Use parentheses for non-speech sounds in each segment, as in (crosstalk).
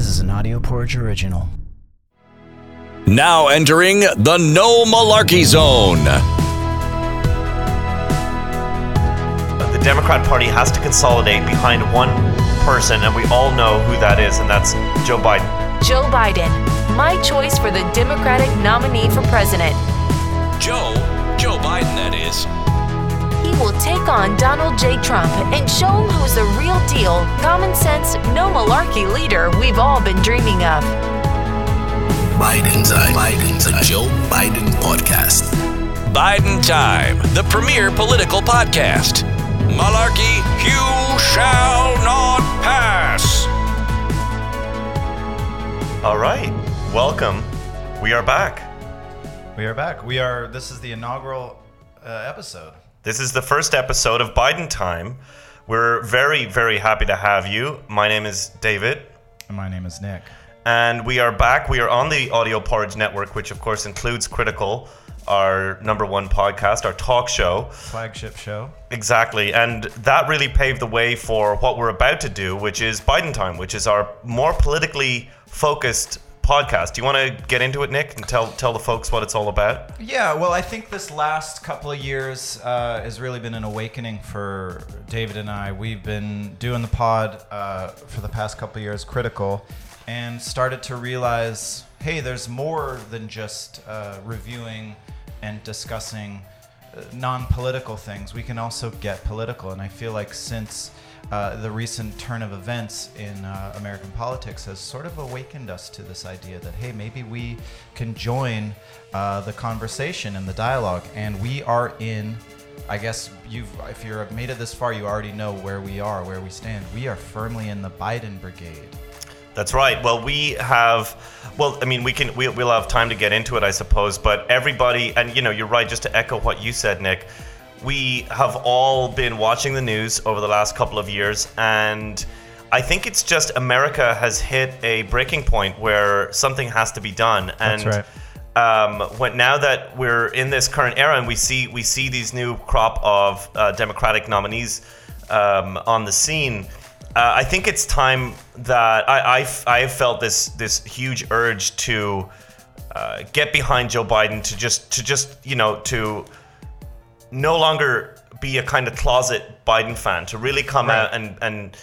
This is an Audio Porridge original. Now entering the No Malarkey Zone. The Democrat Party has to consolidate behind one person, and we all know who that is, and that's Joe Biden. Joe Biden, my choice for the Democratic nominee for president. Joe, Joe Biden, that is. He will take on Donald J. Trump and show him who's the real deal, common sense, no malarkey leader we've all been dreaming of. Biden Time. Biden Time. Joe Biden Podcast. Biden Time, the premier political podcast. Malarkey, you shall not pass. All right, welcome. We are back. We are back. We are. This is the inaugural uh, episode. This is the first episode of Biden Time. We're very, very happy to have you. My name is David, And my name is Nick. and we are back. We are on the Audio Porridge Network, which of course includes Critical, our number one podcast, our talk show. Flagship show. Exactly. And that really paved the way for what we're about to do, which is Biden Time, which is our more politically focused podcast. Do you want to get into it, Nick, and tell tell the folks what it's all about? Yeah. Well, I think this last couple of years uh, has really been an awakening for David and I. We've been doing the pod uh, for the past couple of years, critical, and started to realize, hey, there's more than just uh, reviewing and discussing uh, non-political things. We can also get political, and I feel like since uh, the recent turn of events in uh, American politics has sort of awakened us to this idea that hey, maybe we can join uh, the conversation and the dialogue, and we are in. I guess you've, if you're made it this far, you already know where we are, where we stand. We are firmly in the Biden brigade. That's right. Well, we have. Well, I mean, we can. We, we'll have time to get into it, I suppose. But everybody, and you know, you're right. Just to echo what you said, Nick, we have all been watching the news over the last couple of years, and I think it's just America has hit a breaking point where something has to be done. And That's um, when now that we're in this current era and we see we see these new crop of uh, Democratic nominees um, on the scene, uh, I think it's time that I I've, I've felt this this huge urge to uh, get behind Joe Biden to just to just you know to no longer be a kind of closet Biden fan to really come Right. out and and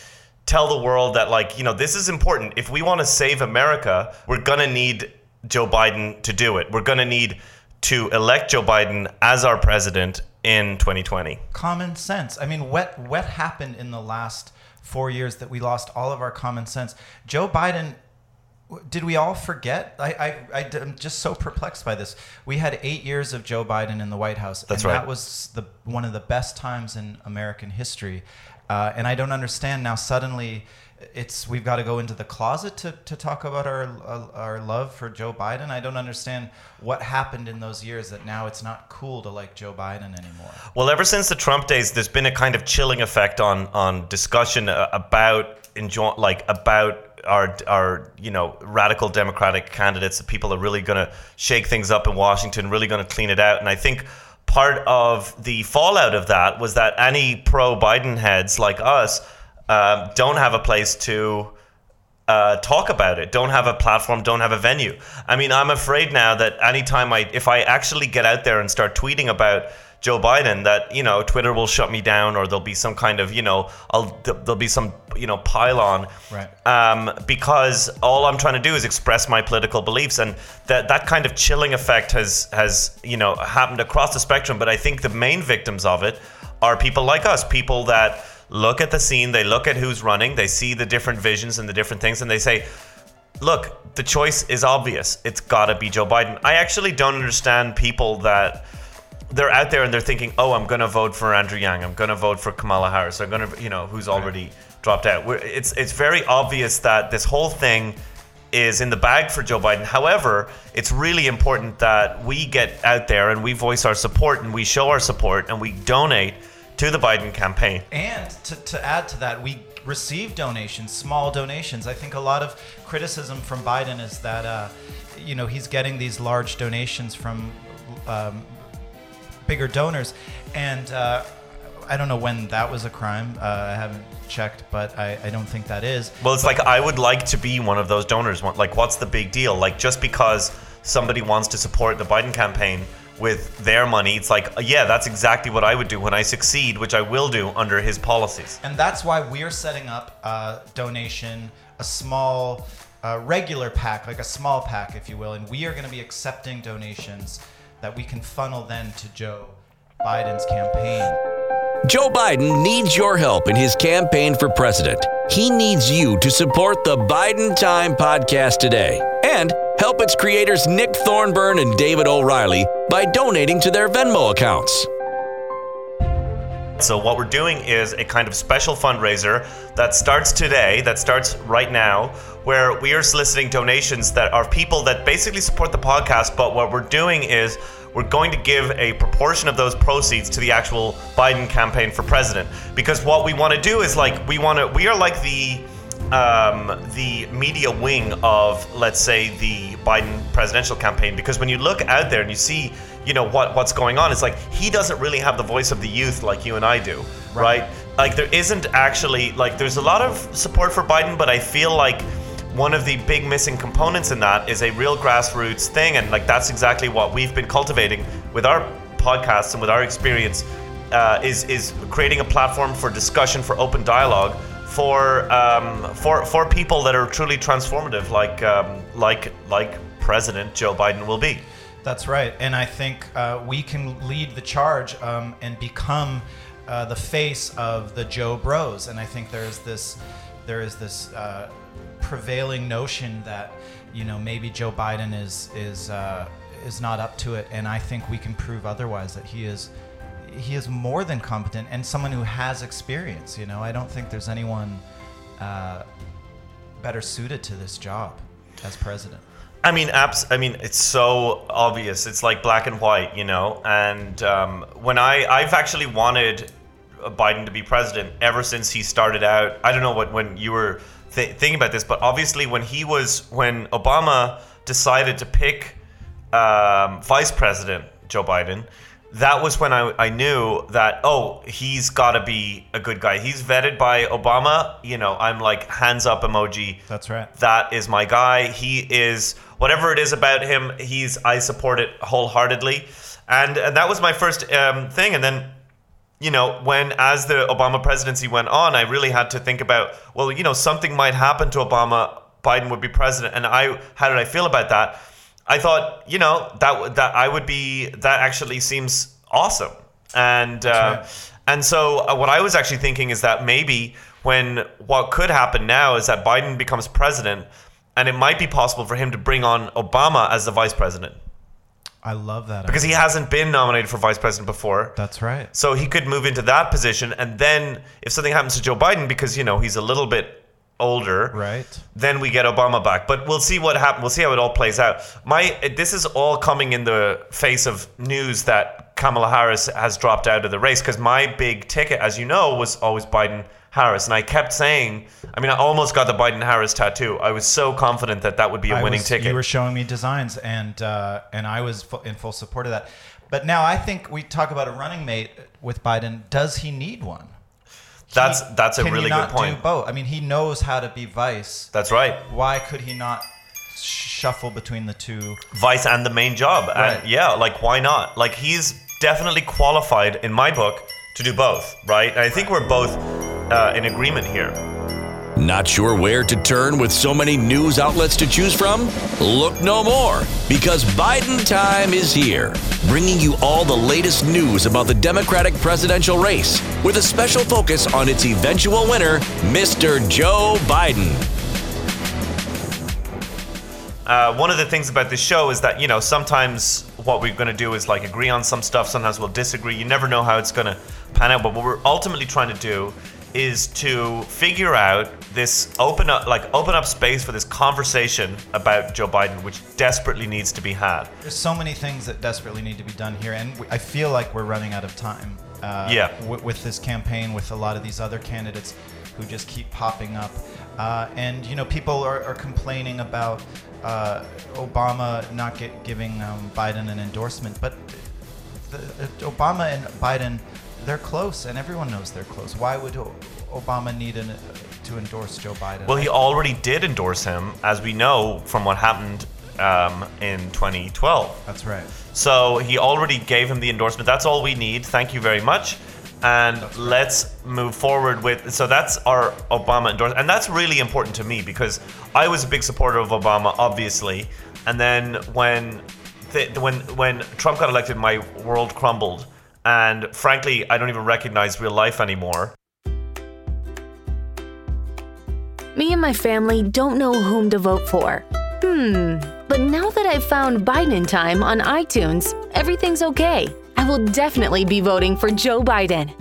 tell the world that like you know this is important if we want to save america we're going to need joe biden to do it we're going to need to elect joe biden as our president in 2020 common sense. I mean, what what happened in the last four years that we lost all of our common sense? Joe Biden. Did we all forget? I, I, I am just so perplexed by this. We had eight years of Joe Biden in the White House, That's and right. that was the one of the best times in American history. Uh, and I don't understand now. Suddenly, it's we've got to go into the closet to, to talk about our uh, our love for Joe Biden. I don't understand what happened in those years that now it's not cool to like Joe Biden anymore. Well, ever since the Trump days, there's been a kind of chilling effect on on discussion uh, about enjoy like about our our you know radical Democratic candidates. That people are really going to shake things up in Washington, really going to clean it out. And I think part of the fallout of that was that any pro Biden heads like us um, don't have a place to uh, talk about it. Don't have a platform. Don't have a venue. I mean, I'm afraid now that anytime I, if I actually get out there and start tweeting about Joe Biden, that you know, Twitter will shut me down, or there'll be some kind of, you know, I'll there'll be some, you know, pylon. Right. Um, because all I'm trying to do is express my political beliefs, and that that kind of chilling effect has has you know happened across the spectrum. But I think the main victims of it are people like us, people that look at the scene, they look at who's running, they see the different visions and the different things, and they say, look, the choice is obvious. It's got to be Joe Biden. I actually don't understand people that they're out there and they're thinking, oh, I'm going to vote for Andrew Yang. I'm going to vote for Kamala Harris. I'm going to, you know, who's already dropped out. We're, it's it's very obvious that this whole thing is in the bag for Joe Biden. However, it's really important that we get out there and we voice our support and we show our support and we donate to the Biden campaign. And to, to add to that, we receive donations, small donations. I think a lot of criticism from Biden is that, uh, you know, he's getting these large donations from um, bigger donors. And uh, I don't know when that was a crime. Uh, I haven't checked, but I, I don't think that is. Well, it's like I would like to be one of those donors. Like, what's the big deal? Like, just because somebody wants to support the Biden campaign with their money, it's like, yeah, that's exactly what I would do when I succeed, which I will do under his policies. And that's why we're setting up a donation, a small, uh, regular PAC, like a small PAC, if you will. And we are going to be accepting donations that we can funnel then to Joe Biden's campaign. Joe Biden needs your help in his campaign for president. He needs you to support the Biden Time podcast today and help its creators Nick Thornburn and David O'Reilly by donating to their Venmo accounts. So what we're doing is a kind of special fundraiser that starts today, that starts right now, where we are soliciting donations that are people that basically support the podcast, but what we're doing is we're going to give a proportion of those proceeds to the actual Biden campaign for president. Because what we want to do is like we want to we are like the um, the media wing of, let's say, the Biden presidential campaign. Because when you look out there and you see, you know, what what's going on, it's like he doesn't really have the voice of the youth like you and I do, right? Like there isn't actually like there's a lot of support for Biden, but I feel like one of the big missing components in that is a real grassroots thing, and like that's exactly what we've been cultivating with our podcasts and with our experience. Uh, is is creating a platform for discussion, for open dialogue, for um, for for people that are truly transformative, like um, like like President Joe Biden will be. That's right, and I think uh, we can lead the charge um, and become uh, the face of the Joe Bros. And I think there's this, there is this uh, prevailing notion that you know maybe Joe Biden is is uh, is not up to it, and I think we can prove otherwise that he is. He is more than competent and someone who has experience. You know, I don't think there's anyone uh, better suited to this job as president. I mean, apps. I mean, it's so obvious. It's like black and white, you know. And um, when I, I've actually wanted Biden to be president ever since he started out. I don't know what when you were th- thinking about this, but obviously when he was when Obama decided to pick um, vice president Joe Biden, that was when I, I knew that oh he's got to be a good guy. He's vetted by Obama. You know, I'm like hands up emoji. That's right. That is my guy. He is whatever it is about him. He's I support it wholeheartedly, and, and that was my first um, thing. And then, you know, when as the Obama presidency went on, I really had to think about well, you know, something might happen to Obama. Biden would be president, and I how did I feel about that? I thought, you know, that that I would be. That actually seems awesome, and uh, right. and so uh, what I was actually thinking is that maybe when what could happen now is that Biden becomes president, and it might be possible for him to bring on Obama as the vice president I love that. because he hasn't been nominated for vice president before. That's right. So he could move into that position, and then if something happens to Joe Biden, because you know he's a little bit older, Right. then we get Obama back. But we'll see what happens. We'll see how it all plays out. My this is all coming in the face of news that Kamala Harris has dropped out of the race because my big ticket, as you know, was always Biden Harris, and I kept saying, I mean, I almost got the Biden Harris tattoo. I was so confident that that would be a I winning was- ticket. You were showing me designs, and uh, and I was in full support of that. But now I think we talk about a running mate with Biden. Does he need one? That's He- that's a really not good point. Do both. I mean, he knows how to be vice. That's right. Why could he not shuffle between the two? vice and the main job. Right. And yeah, like why not? Like he's definitely qualified in my book to do both, right? And I think we're both uh, in agreement here. Not sure where to turn with so many news outlets to choose from? Look no more, because Biden time is here, bringing you all the latest news about the Democratic presidential race, with a special focus on its eventual winner, Mr. Joe Biden. Uh, one of the things about this show is that you know sometimes what we're going to do is like agree on some stuff. Sometimes we'll disagree. You never know how it's going to pan out. But what we're ultimately trying to do is to figure out this open up like open up space for this conversation about Joe Biden, which desperately needs to be had. There's so many things that desperately need to be done here, and I feel like we're running out of time. Uh, Yeah. w- with this campaign, with a lot of these other candidates who just keep popping up, uh, and you know, people are, are complaining about uh, Obama not get, giving um, Biden an endorsement, but the, uh, Obama and Biden, they're close, and everyone knows they're close. Why would o- Obama need an, to endorse Joe Biden? Well, he already did endorse him, as we know from what happened um, in 2012. That's right. So he already gave him the endorsement. That's all we need. Thank you very much. And let's move forward with. So that's our Obama endorsement, and that's really important to me because I was a big supporter of Obama, obviously. And then when, th- when when Trump got elected, my world crumbled. And frankly, I don't even recognize real life anymore. Me and my family don't know whom to vote for. Hmm, but now that I've found Biden Time on iTunes, everything's okay. I will definitely be voting for Joe Biden.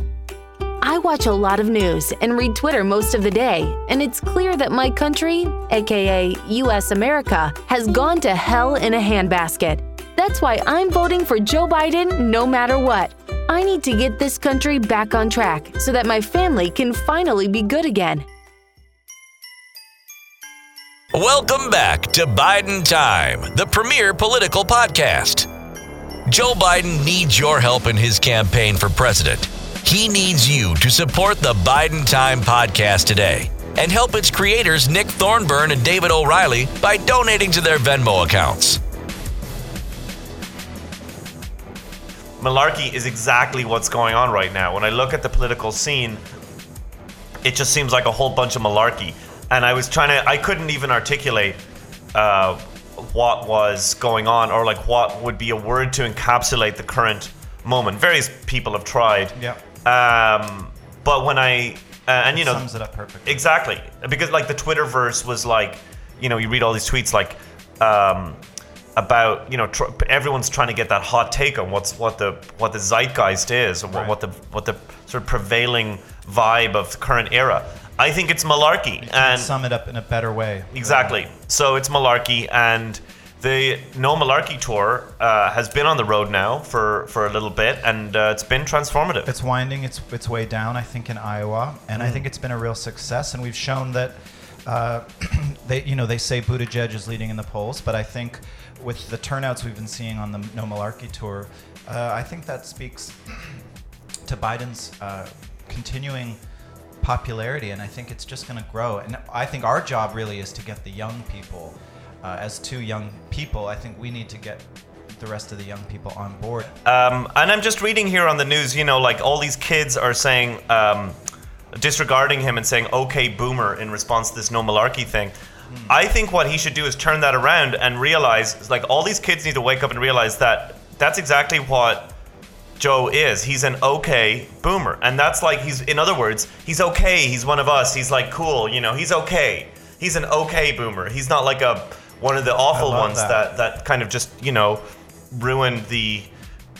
I watch a lot of news and read Twitter most of the day, and it's clear that my country, aka US America, has gone to hell in a handbasket. That's why I'm voting for Joe Biden no matter what. I need to get this country back on track so that my family can finally be good again. Welcome back to Biden Time, the premier political podcast. Joe Biden needs your help in his campaign for president. He needs you to support the Biden Time podcast today and help its creators, Nick Thornburn and David O'Reilly, by donating to their Venmo accounts. Malarkey is exactly what's going on right now. When I look at the political scene, it just seems like a whole bunch of malarkey. And I was trying to, I couldn't even articulate uh, what was going on or like what would be a word to encapsulate the current moment. Various people have tried. Yeah. Um, but when I, uh, and you know, Sums it up perfectly. Exactly, because like the Twitterverse was like, you know, you read all these tweets like um, about you know tr- everyone's trying to get that hot take on what's what the what the zeitgeist is or Right. what the what the sort of prevailing vibe of the current era. I think it's malarkey, and sum it up in a better way. Exactly. So it's malarkey, and the No Malarkey tour uh, has been on the road now for, for a little bit, and uh, it's been transformative. It's winding its its way down, I think, in Iowa, and I think it's been a real success. And we've shown that uh, (clears throat) they, you know, they say Buttigieg is leading in the polls, but I think with the turnouts we've been seeing on the No Malarkey tour, uh, I think that speaks (clears throat) to Biden's uh, continuing popularity, and I think it's just going to grow. And I think our job really is to get the young people. Uh, as two young people, I think we need to get the rest of the young people on board. Um, and I'm just reading here on the news, you know, like all these kids are saying, um, disregarding him and saying, okay, boomer, in response to this no malarkey thing. I think what he should do is turn that around and realize, like, all these kids need to wake up and realize that that's exactly what Joe is. He's an okay boomer. And that's like, he's, in other words, he's okay. He's one of us. He's like cool, you know, he's okay. He's an okay boomer. He's not like a, one of the awful ones that. that, that kind of just, you know, ruined the,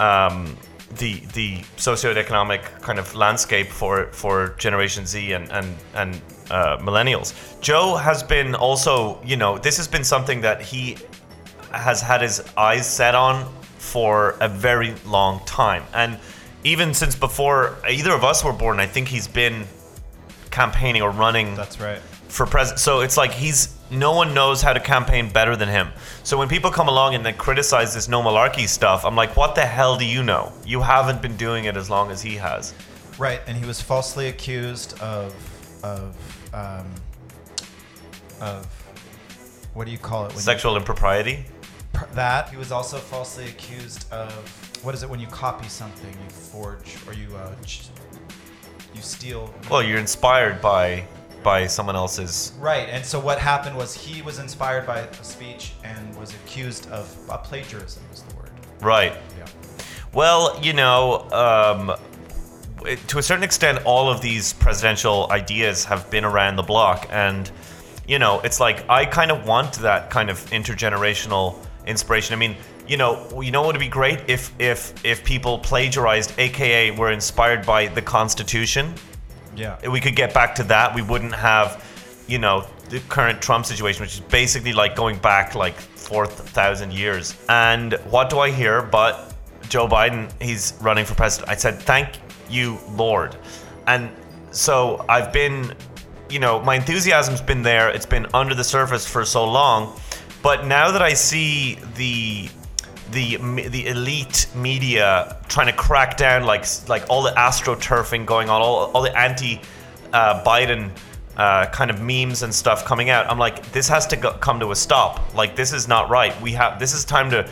um, the the socioeconomic kind of landscape for for Generation Z and and and uh, millennials. Joe has been also, you know, this has been something that he has had his eyes set on for a very long time, and even since before either of us were born, I think he's been campaigning or running That's right. for president. So it's like he's no one knows how to campaign better than him. So when people come along and they criticize this no malarkey stuff, I'm like, what the hell do you know? You haven't been doing it as long as he has. Right, and he was falsely accused of of um, of what do you call it? When Sexual impropriety. You, pr- that he was also falsely accused of what is it when you copy something, you forge or you uh, ch- you steal. Well, you're inspired by by someone else's. Right, and so what happened was he was inspired by a speech and was accused of uh, plagiarism. Is the word? Right. Yeah. Well, you know, um, it- to a certain extent, all of these presidential ideas have been around the block, and you know, it's like I kind of want that kind of intergenerational inspiration. I mean, you know, you know what would be great if if if people plagiarized, aka were inspired by the Constitution. Yeah. We could get back to that, we wouldn't have, you know, the current Trump situation, which is basically like going back like 4,000 years. And what do I hear but Joe Biden, he's running for president. I said, thank you, Lord. And so I've been, you know, my enthusiasm's been there. It's been under the surface for so long. But now that I see the the the elite media trying to crack down like like all the astroturfing going on, all, all the anti uh, Biden uh, kind of memes and stuff coming out. I'm like, this has to go- come to a stop. Like this is not right. We have this is time to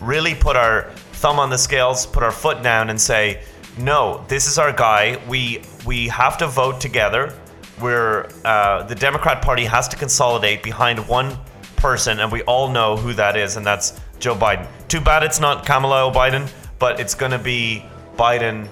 really put our thumb on the scales, put our foot down, and say, no, this is our guy. We we have to vote together. We're uh, the Democrat Party has to consolidate behind one person, and we all know who that is, and that's Joe Biden. Too bad it's not Kamala Biden, but it's going to be Biden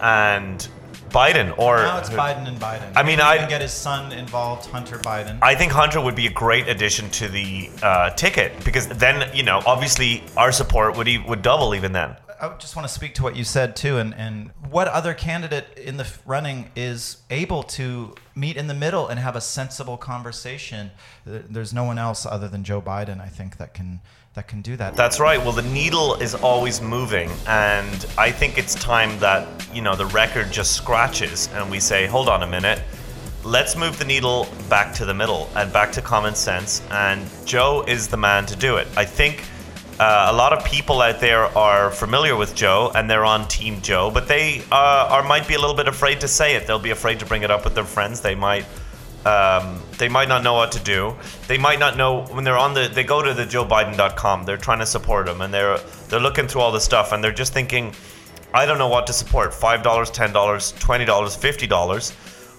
and Biden or Now it's Biden and Biden. I mean, Maybe I- even get his son involved, Hunter Biden. I think Hunter would be a great addition to the uh, ticket because then you know obviously our support would would double even then. I just want to speak to what you said too, and, and what other candidate in the running is able to meet in the middle and have a sensible conversation? There's no one else other than Joe Biden, I think, that can that can do that. That's right. Well, the needle is always moving, and I think it's time that you know the record just scratches, and we say, "Hold on a minute, let's move the needle back to the middle and back to common sense." And Joe is the man to do it. I think uh, a lot of people out there are familiar with Joe, and they're on Team Joe, but they uh, are might be a little bit afraid to say it. They'll be afraid to bring it up with their friends. They might um, they might not know what to do. They might not know when they're on the. They go to the JoeBiden.com. They're trying to support him, and they're they're looking through all the stuff, and they're just thinking, I don't know what to support. Five dollars, ten dollars, twenty dollars, fifty dollars.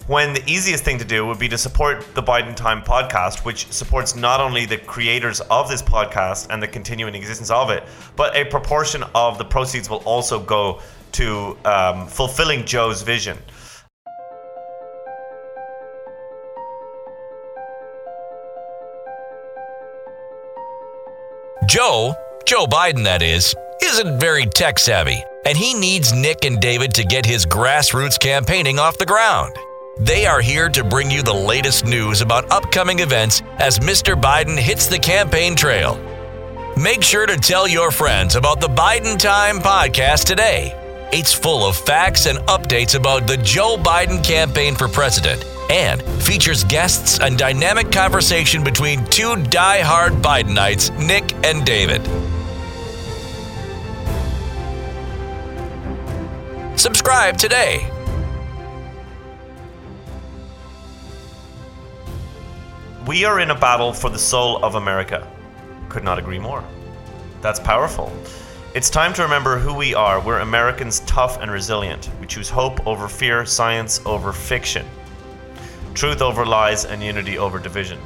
When the easiest thing to do would be to support the Biden Time podcast, which supports not only the creators of this podcast and the continuing existence of it, but a proportion of the proceeds will also go to um, fulfilling Joe's vision. Joe, Joe Biden that is, isn't very tech savvy, and he needs Nick and David to get his grassroots campaigning off the ground. They are here to bring you the latest news about upcoming events as Mr. Biden hits the campaign trail. Make sure to tell your friends about the Biden Time podcast today. It's full of facts and updates about the Joe Biden campaign for president and features guests and dynamic conversation between two die-hard Bidenites, Nick and David. Subscribe today. We are in a battle for the soul of America. Could not agree more. That's powerful. It's time to remember who we are. We're Americans tough and resilient. We choose hope over fear, science over fiction, truth over lies, and unity over division.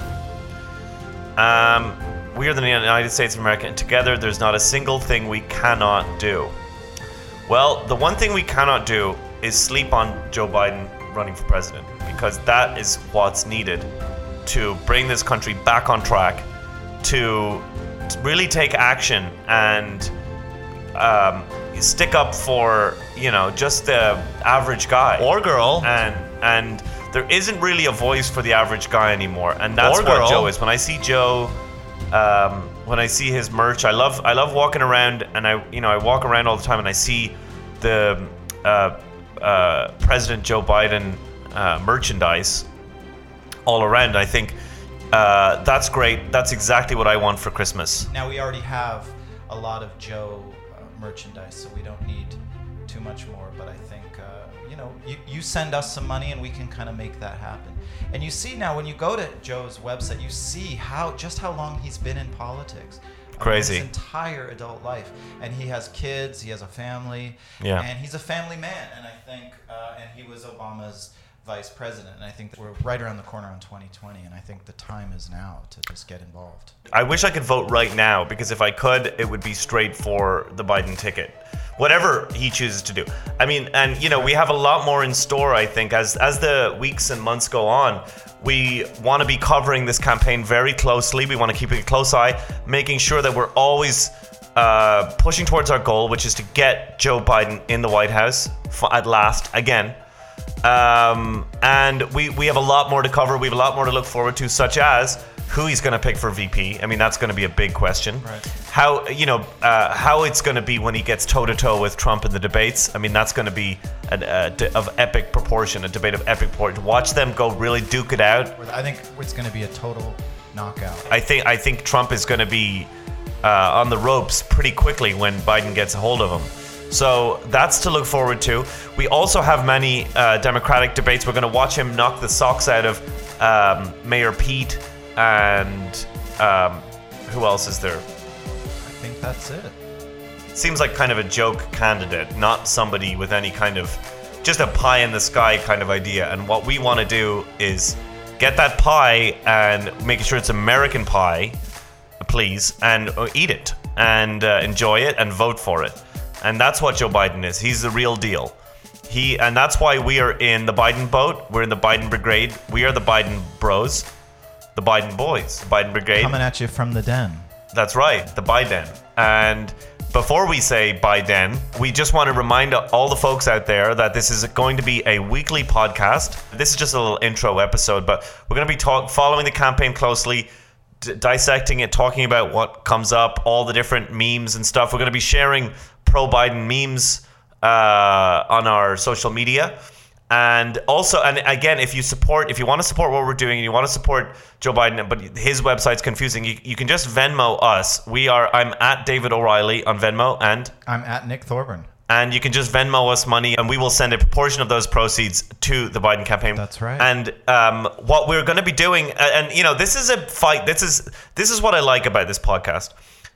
Um, we are the United States of America, and together there's not a single thing we cannot do. Well, the one thing we cannot do is sleep on Joe Biden running for president because that is what's needed to bring this country back on track, to really take action and um, stick up for you know just the average guy Or girl. and and there isn't really a voice for the average guy anymore, and that's Or what girl. Joe is. When I see Joe, um, when I see his merch, I love I love walking around, and I you know I walk around all the time, and I see the uh, uh, President Joe Biden uh, merchandise all around. I think uh, that's great. That's exactly what I want for Christmas. Now we already have a lot of Joe merchandise, so we don't need too much more. But I think uh, you know, you, you send us some money, and we can kind of make that happen. And you see now when you go to Joe's website, you see how just how long he's been in politics. Crazy. His entire adult life, and he has kids. He has a family. Yeah. And he's a family man, and I think, uh, and he was Obama's vice president. And I think that we're right around the corner on 2020, and I think the time is now to just get involved. I wish I could vote right now because if I could, it would be straight for the Biden ticket. Whatever he chooses to do. I mean, and you know, we have a lot more in store, I think, as as the weeks and months go on. We want to be covering this campaign very closely. We want to keep a close eye, making sure that we're always uh, pushing towards our goal, which is to get Joe Biden in the White House at last again. Um, and we, we have a lot more to cover. We have a lot more to look forward to, such as who he's going to pick for VP. I mean, that's going to be a big question. Right. How you know uh, how it's going to be when he gets toe to toe with Trump in the debates. I mean, that's going to be an, uh, d- of epic proportion, a debate of epic proportion. Watch them go really duke it out. I think it's going to be a total knockout. I think I think Trump is going to be uh, on the ropes pretty quickly when Biden gets a hold of him. So that's to look forward to. We also have many uh, Democratic debates. We're going to watch him knock the socks out of um, Mayor Pete and um, who else is there? I think that's it. Seems like kind of a joke candidate, not somebody with any kind of just a pie in the sky kind of idea. And what we want to do is get that pie and make sure it's American pie, please, and uh, eat it and uh, enjoy it and vote for it. And that's what Joe Biden is. He's the real deal. He and that's why we are in the Biden boat. We're in the Biden brigade. We are the Biden bros, the Biden boys, the Biden brigade. Coming at you from the den. That's right, the Biden. And before we say Biden, we just want to remind all the folks out there that this is going to be a weekly podcast. This is just a little intro episode, but we're going to be talk- following the campaign closely, d- dissecting it, talking about what comes up, all the different memes and stuff. We're going to be sharing pro Biden memes uh, on our social media. And also, and again, if you support, if you want to support what we're doing, and you want to support Joe Biden, but his website's confusing, you, you can just Venmo us. We are, I'm at David O'Reilly on Venmo, and I'm at Nick Thorburn. And you can just Venmo us money, and we will send a proportion of those proceeds to the Biden campaign. That's right. And um, what we're going to be doing, and you know, this is a fight. This is this is what I like about this podcast.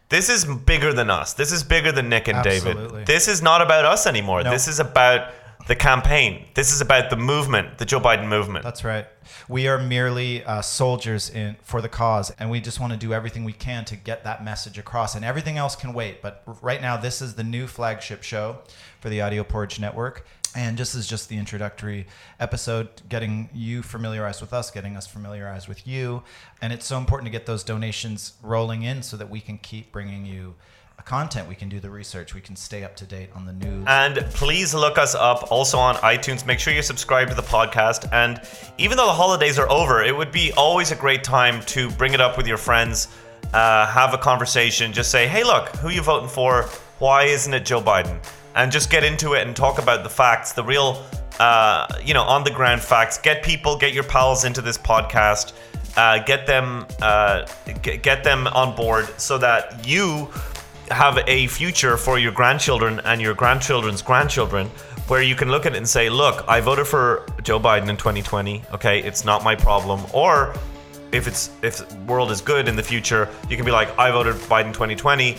This is bigger than us. This is bigger than Nick and Absolutely. David. This is not about us anymore. No. This is about the campaign. This is about the movement, the Joe Biden movement. That's right. We are merely uh, soldiers in for the cause, and we just want to do everything we can to get that message across. And everything else can wait. But right now, this is the new flagship show for the Audio Porridge Network. And this is just the introductory episode, getting you familiarized with us, getting us familiarized with you. And it's so important to get those donations rolling in so that we can keep bringing you content. We can do the research. We can stay up to date on the news. And please look us up also on iTunes. Make sure you subscribe to the podcast. And even though the holidays are over, it would be always a great time to bring it up with your friends, uh, have a conversation, just say, hey, look, who you voting for? Why isn't it Joe Biden? And just get into it and talk about the facts, the real, uh, you know, on the ground facts. Get people, get your pals into this podcast. Uh, get them, uh, get, get them on board so that you have a future for your grandchildren and your grandchildren's grandchildren where you can look at it and say, look, I voted for Joe Biden in 2020. Okay, it's not my problem. Or if it's if world is good in the future, you can be like, I voted Biden 2020.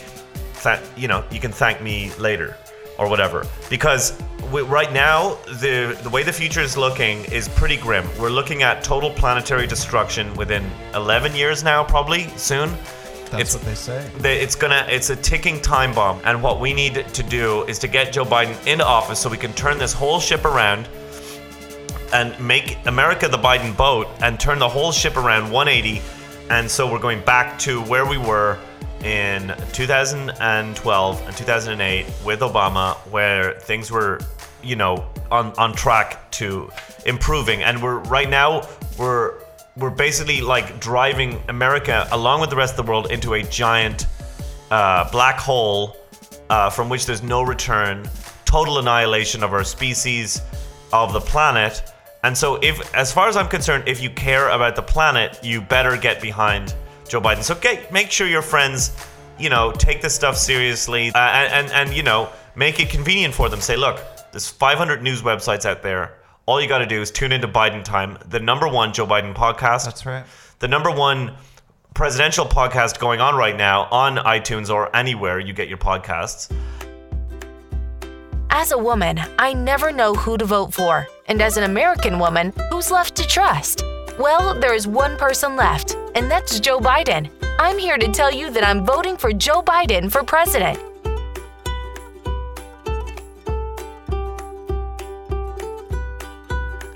Tha- you know, you can thank me later or whatever. Because we, right now, the the way the future is looking is pretty grim. We're looking at total planetary destruction within 11 years now, probably soon. That's what they say. The- It's gonna. It's a ticking time bomb, and what we need to do is to get Joe Biden into office so we can turn this whole ship around and make America the Biden boat and turn the whole ship around 180. And so we're going back to where we were in 2012 and 2008 with Obama, where things were, you know, on on track to improving. And we're right now we're we're basically like driving America along with the rest of the world into a giant uh, black hole uh, from which there's no return, total annihilation of our species, of the planet. And so, if, as far as I'm concerned, if you care about the planet, you better get behind Joe Biden. So, get, make sure your friends, you know, take this stuff seriously, uh, and, and and you know, make it convenient for them. Say, look, there's 500 news websites out there. All you got to do is tune into Biden Time, the number one Joe Biden podcast That's right. the number one presidential podcast going on right now on iTunes or anywhere you get your podcasts. As a woman, I never know who to vote for. And as an American woman, who's left to trust? Well, there is one person left, and that's Joe Biden. I'm here to tell you that I'm voting for Joe Biden for president.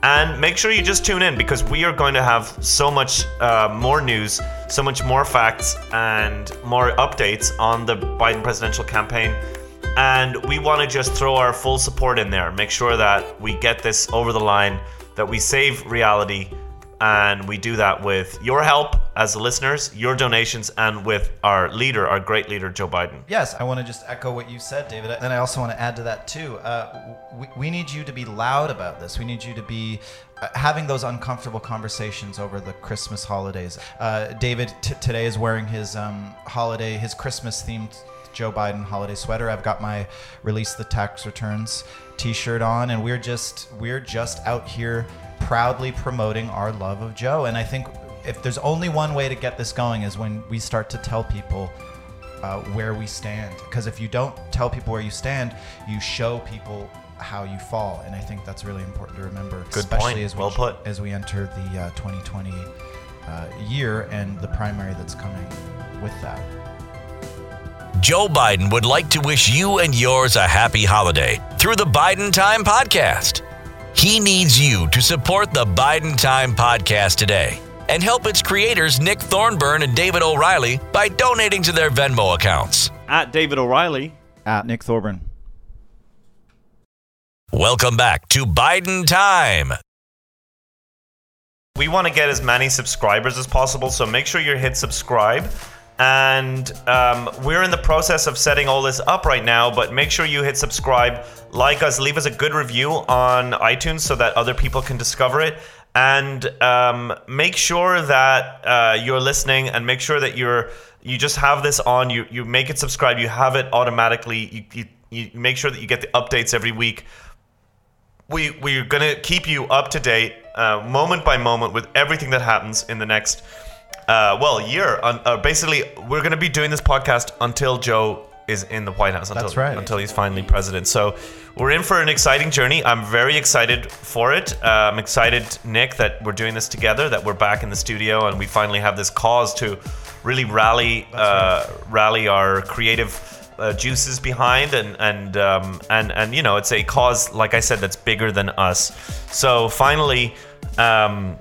And make sure you just tune in because we are going to have so much uh, more news, so much more facts, and more updates on the Biden presidential campaign. And we want to just throw our full support in there, make sure that we get this over the line, that we save reality, And we do that with your help as listeners, your donations, and with our leader, our great leader, Joe Biden. Yes, I want to just echo what you said, David. And I also want to add to that, too. Uh, we, we need you to be loud about this. We need you to be uh, having those uncomfortable conversations over the Christmas holidays. Uh, David t- today is wearing his um, holiday, his Christmas themed Joe Biden holiday sweater. I've got my release the tax returns t-shirt on and we're just we're just out here proudly promoting our love of Joe. And I think if there's only one way to get this going is when we start to tell people uh, where we stand. Because if you don't tell people where you stand, you show people how you fall, and I think that's really important to remember. Good especially point. As we, Well put. As we enter the uh, 2020 uh, year and the primary that's coming with that. Joe Biden would like to wish you and yours a happy holiday through the Biden Time Podcast. He needs you to support the Biden Time Podcast today and help its creators, Nick Thornburn and David O'Reilly, by donating to their Venmo accounts. At David O'Reilly. At Nick Thorburn. Welcome back to Biden Time. We want to get as many subscribers as possible, so make sure you hit subscribe. And um, we're in the process of setting all this up right now, but make sure you hit subscribe, like us, leave us a good review on iTunes so that other people can discover it. And um, make sure that uh, you're listening and make sure that you're you just have this on. You you make it subscribe. You have it automatically. You, you, you make sure that you get the updates every week we we're gonna keep you up to date, uh, moment by moment, with everything that happens in the next, uh, well, year. On, uh, basically, we're gonna be doing this podcast until Joe is in the White House. Until, That's right. Until he's finally president. So we're in for an exciting journey. I'm very excited for it. Uh, I'm excited, Nick, that we're doing this together. That we're back in the studio and we finally have this cause to really rally uh, rally our creative uh, juices behind and and um, and and you know it's a cause like I said that's bigger than us. So finally, um,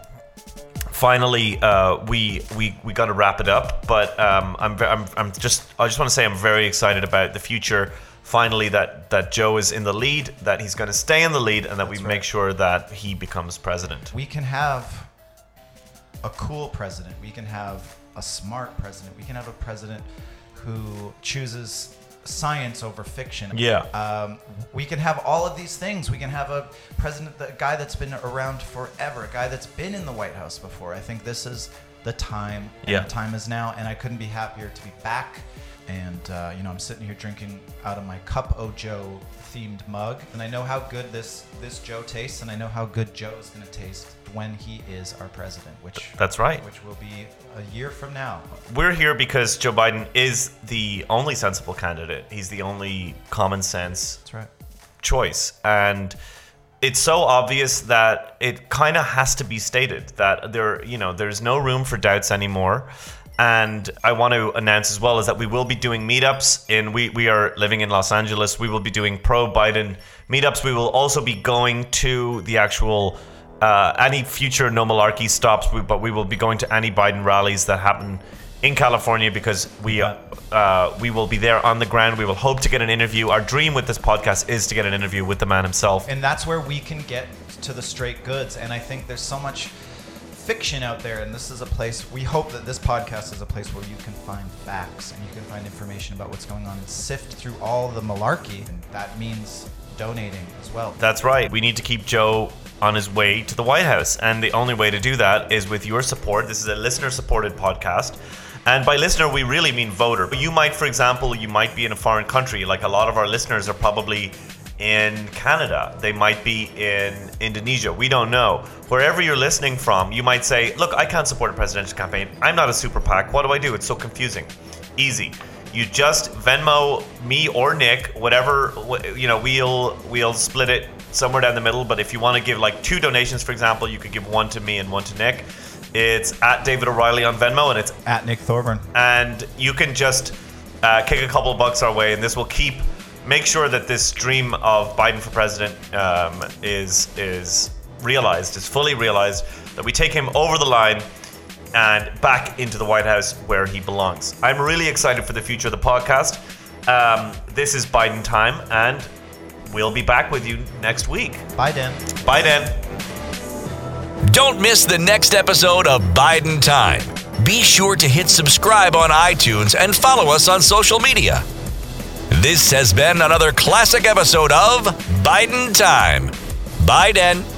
finally uh, we we we got to wrap it up. But um, I'm I'm I'm just I just want to say I'm very excited about the future. Finally, that that Joe is in the lead, that he's going to stay in the lead, and that we make sure that he becomes president. We can have a cool president. We can have a smart president. We can have a president who chooses science over fiction. Yeah. Um, we can have all of these things. We can have a president, a guy that's been around forever, a guy that's been in the White House before. I think this is the time. Yeah. The time is now, and I couldn't be happier to be back. And uh, you know, I'm sitting here drinking out of my Cup O Joe themed mug, and I know how good this this Joe tastes, and I know how good Joe is going to taste when he is our president, which That's right. which will be a year from now. We're here because Joe Biden is the only sensible candidate. He's the only common sense That's right. choice and it's so obvious that it kind of has to be stated that there you know there's no room for doubts anymore and i want to announce as well is that we will be doing meetups in we, we are living in los angeles we will be doing pro biden meetups we will also be going to the actual uh, any future no malarkey stops but we will be going to any biden rallies that happen in california because we uh, uh, we will be there on the ground. We will hope to get an interview. Our dream with this podcast is to get an interview with the man himself. and that's where we can get to the straight goods and i think there's so much fiction out there and this is a place we hope that this podcast is a place where you can find facts and you can find information about what's going on and sift through all the malarkey and that means donating as well That's right. We need to keep Joe on his way to the White House. And the only way to do that is with your support. This is a listener supported podcast. And by listener, we really mean voter. But you might, for example, you might be in a foreign country. Like a lot of our listeners are probably in Canada. They might be in Indonesia. We don't know. Wherever you're listening from, you might say, Look, I can't support a presidential campaign. I'm not a super PAC. What do I do? It's so confusing. Easy. You just Venmo me or Nick, whatever, you know, we'll, we'll split it somewhere down the middle. But if you want to give like two donations, for example, you could give one to me and one to Nick. It's at David O'Reilly on Venmo, and it's at nick thorburn and you can just uh, kick a couple of bucks our way, and this will keep make sure that this dream of Biden for president um, is is realized, is fully realized, that we take him over the line and back into the White House where he belongs. I'm really excited for the future of the podcast. Um, this is Biden time, and we'll be back with you next week. Bye, Dan. Bye, Dan. Don't miss the next episode of Biden Time. Be sure to hit subscribe on iTunes and follow us on social media. This has been another classic episode of Biden Time. Biden.